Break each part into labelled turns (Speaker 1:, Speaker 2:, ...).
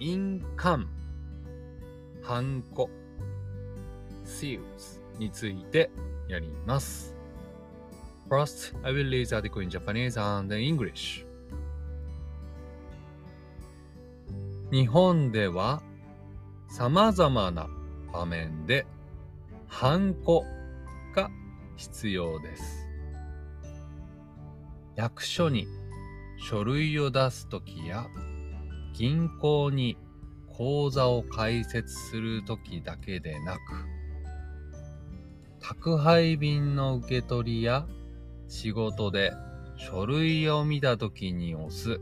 Speaker 1: 印鑑、ハンコ、seals についてやります。First, I will read the article in Japanese and English. 日本では様々な場面でハンコが必要です。役所に書類を出すときや銀行に口座を開設するときだけでなく宅配便の受け取りや仕事で書類を見たときに押す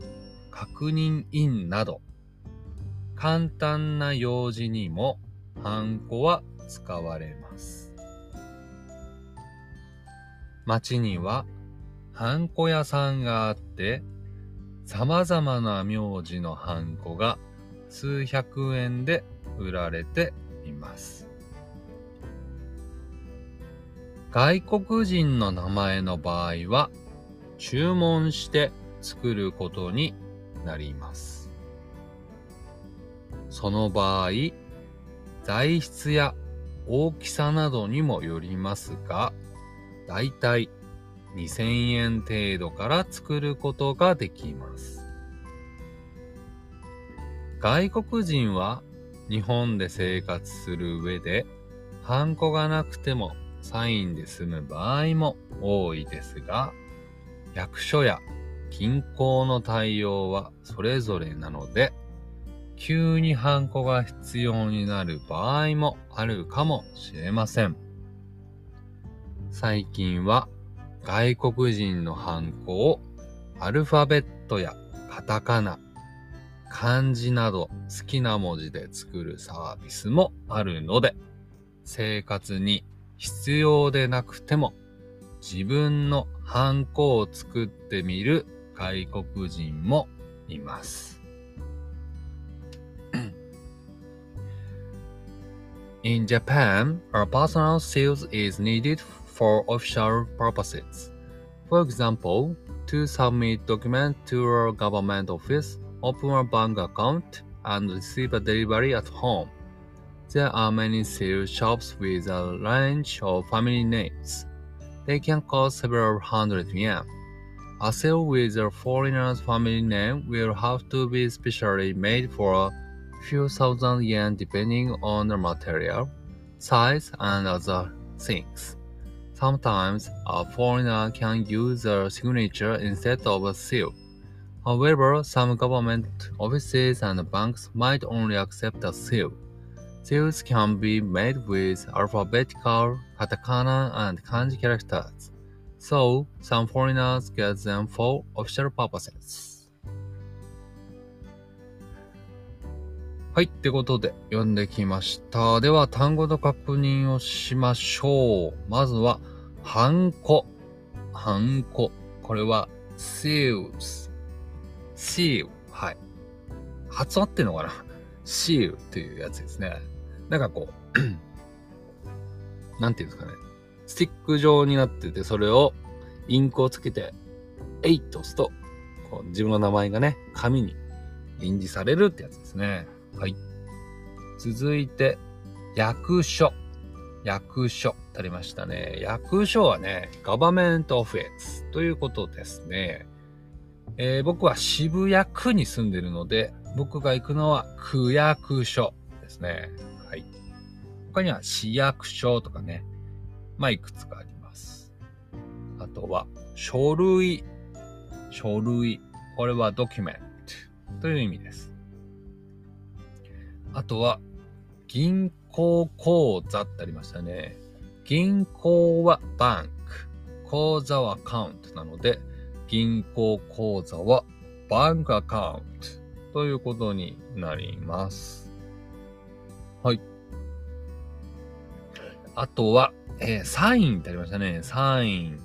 Speaker 1: 確認印など簡単な用事にもハンコは使われます。街にはハンコ屋さんがあって様々な名字のハンコが数百円で売られています。外国人の名前の場合は注文して作ることになります。その場合、材質や大きさなどにもよりますが、だいたい2000円程度から作ることができます。外国人は日本で生活する上で、ハンコがなくてもサインで済む場合も多いですが、役所や銀行の対応はそれぞれなので、急にハンコが必要になる場合もあるかもしれません。最近は外国人のハンコをアルファベットやカタカナ、漢字など好きな文字で作るサービスもあるので、生活に必要でなくても自分のハンコを作ってみる外国人もいます。In Japan, a personal sales is needed for official purposes. For example, to submit documents to a government office, open a bank account, and receive a delivery at home. There are many seal shops with a range of family names. They can cost several hundred yen. A seal with a foreigner's family name will have to be specially made for a few thousand yen depending on the material, size, and other things. Sometimes a foreigner can use a signature instead of a seal. However, some government offices and banks might only accept a seal. Seals can be made with alphabetical, katakana, and kanji characters. So, some foreigners get them for official purposes. はい。ってことで、読んできました。では、単語の確認をしましょう。まずは、ハンコ。ハンコ。これは、seals。seal。はい。発音ってんのかな ?seal っていうやつですね。なんかこう、なんていうんですかね。スティック状になってて、それをインクをつけて、えいと押すと、こう自分の名前がね、紙に印字されるってやつですね。はい。続いて、役所。役所。足りましたね。役所はね、ガバメントオフェンスということですね。えー僕は渋谷区に住んでるので、僕が行くのは区役所ですね。はい。他には市役所とかね。まあ、いくつかあります。あとは、書類。書類。これはドキュメントという意味です。あとは、銀行口座ってありましたね。銀行はバンク。口座はアカウントなので、銀行口座はバンクアカウントということになります。はい。あとは、えーサインってありましたね。サイン。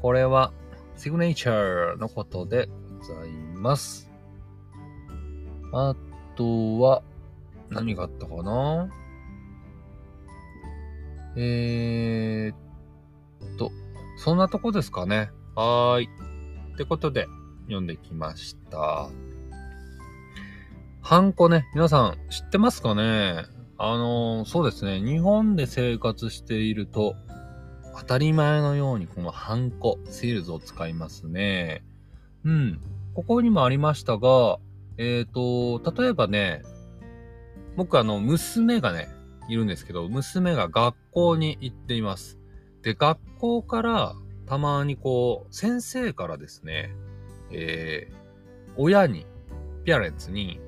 Speaker 1: これは、シグネチャーのことでございます。あとは、何があったかな？えーっと、そんなとこですかね。はーい。ってことで、読んできました。ハンコね、皆さん知ってますかね？あのー、そうですね、日本で生活していると、当たり前のようにこのハンコ、セールズを使いますね。うん。ここにもありましたが、えっ、ー、と、例えばね、僕あの、娘がね、いるんですけど、娘が学校に行っています。で、学校からたまにこう、先生からですね、えー、親に、ピアレンツに、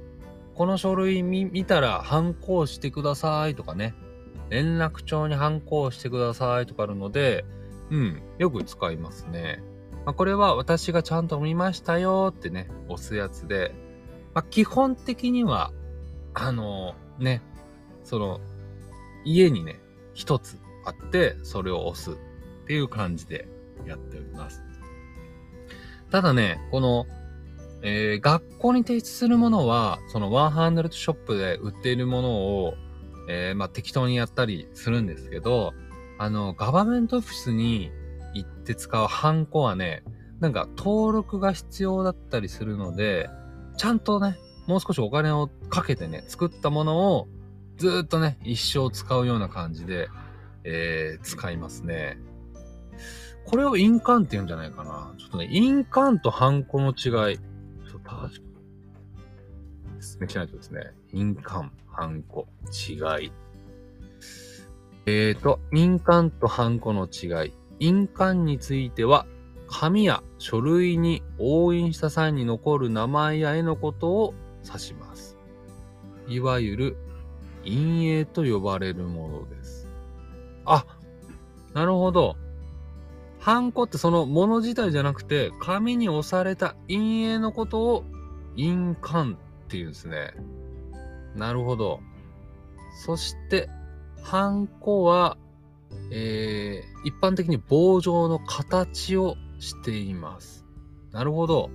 Speaker 1: この書類見見たら反抗してくださいとかね、連絡帳に反抗してくださいとかあるので、うん、よく使いますね。まあ、これは私がちゃんと見ましたよってね、押すやつで、まあ、基本的には、あのー、ね、その、家にね、一つあって、それを押すっていう感じでやっております。ただね、この、えー、学校に提出するものは、そのワンハンドルショップで売っているものを、えー、まあ、適当にやったりするんですけど、あの、ガバメントオフィスに行って使うハンコはね、なんか登録が必要だったりするので、ちゃんとね、もう少しお金をかけてね、作ったものをずっとね、一生使うような感じで、えー、使いますね。これを印鑑って言うんじゃないかな。ちょっとね、印鑑とハンコの違い、ちょっと確か説明しないとですね。印鑑、ハンコ、違い。えーと、印鑑とハンコの違い。印鑑については、紙や書類に押印した際に残る名前や絵のことを指します。いわゆる陰影と呼ばれるものです。あ、なるほど。ハンコってそのもの自体じゃなくて、紙に押された陰影のことを印鑑っていうんですね。なるほど。そして、ハンコは、えー、一般的に棒状の形をしています。なるほど。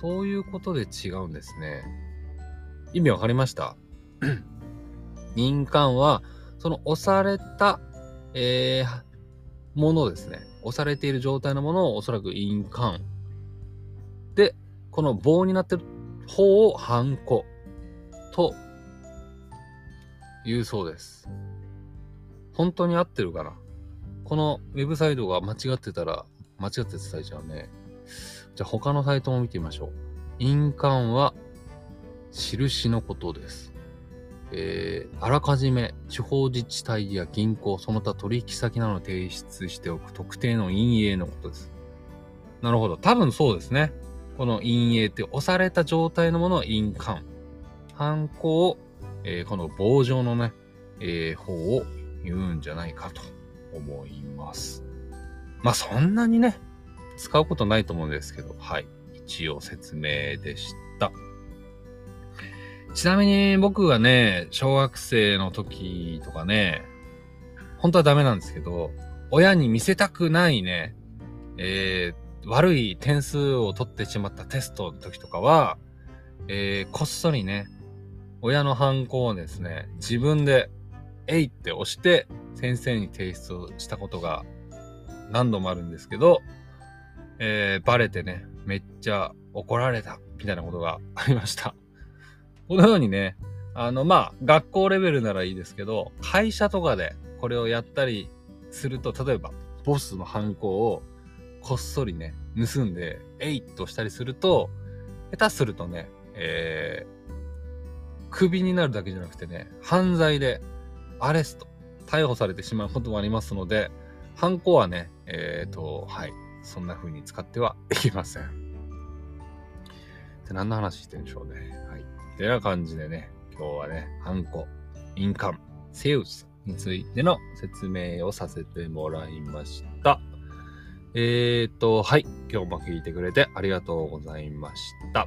Speaker 1: そういうことで違うんですね。意味わかりました？印鑑は、その押された、えー、ものですね。押されている状態のものをおそらく印鑑。で、この棒になってる方をハンコと言うそうです。本当に合ってるかな？このウェブサイトが間違ってたら間違って伝えちゃうね。じゃあ他のサイトも見てみましょう。印鑑は印のことです。えー、あらかじめ地方自治体や銀行、その他取引先などを提出しておく特定の陰影のことです。なるほど。多分そうですね。この陰影って押された状態のものは印鑑。ハンコを、えー、この棒状のね、えー、方を言うんじゃないかと思います。まあそんなにね、使うことないと思うんですけど、はい。一応説明でした。ちなみに僕がね、小学生の時とかね、本当はダメなんですけど、親に見せたくないね、えー、悪い点数を取ってしまったテストの時とかは、えー、こっそりね、親のハンコをですね、自分で、えいって押して、先生に提出をしたことが何度もあるんですけど、えー、バレてね、めっちゃ怒られた、みたいなことがありました。このようにね、あの、まあ、学校レベルならいいですけど、会社とかでこれをやったりすると、例えば、ボスのハンコをこっそりね、盗んで、えいっとしたりすると、下手するとね、えー、クビになるだけじゃなくてね、犯罪でアレスト、逮捕されてしまうこともありますので、ハンコはね、えっ、ー、と、はい、そんな風に使ってはいけません。で何の話してるんでしょうね。はいてな感じでね、今日はね、ハンコ、印鑑、セウスについての説明をさせてもらいました。えーと、はい。今日も聞いてくれてありがとうございました。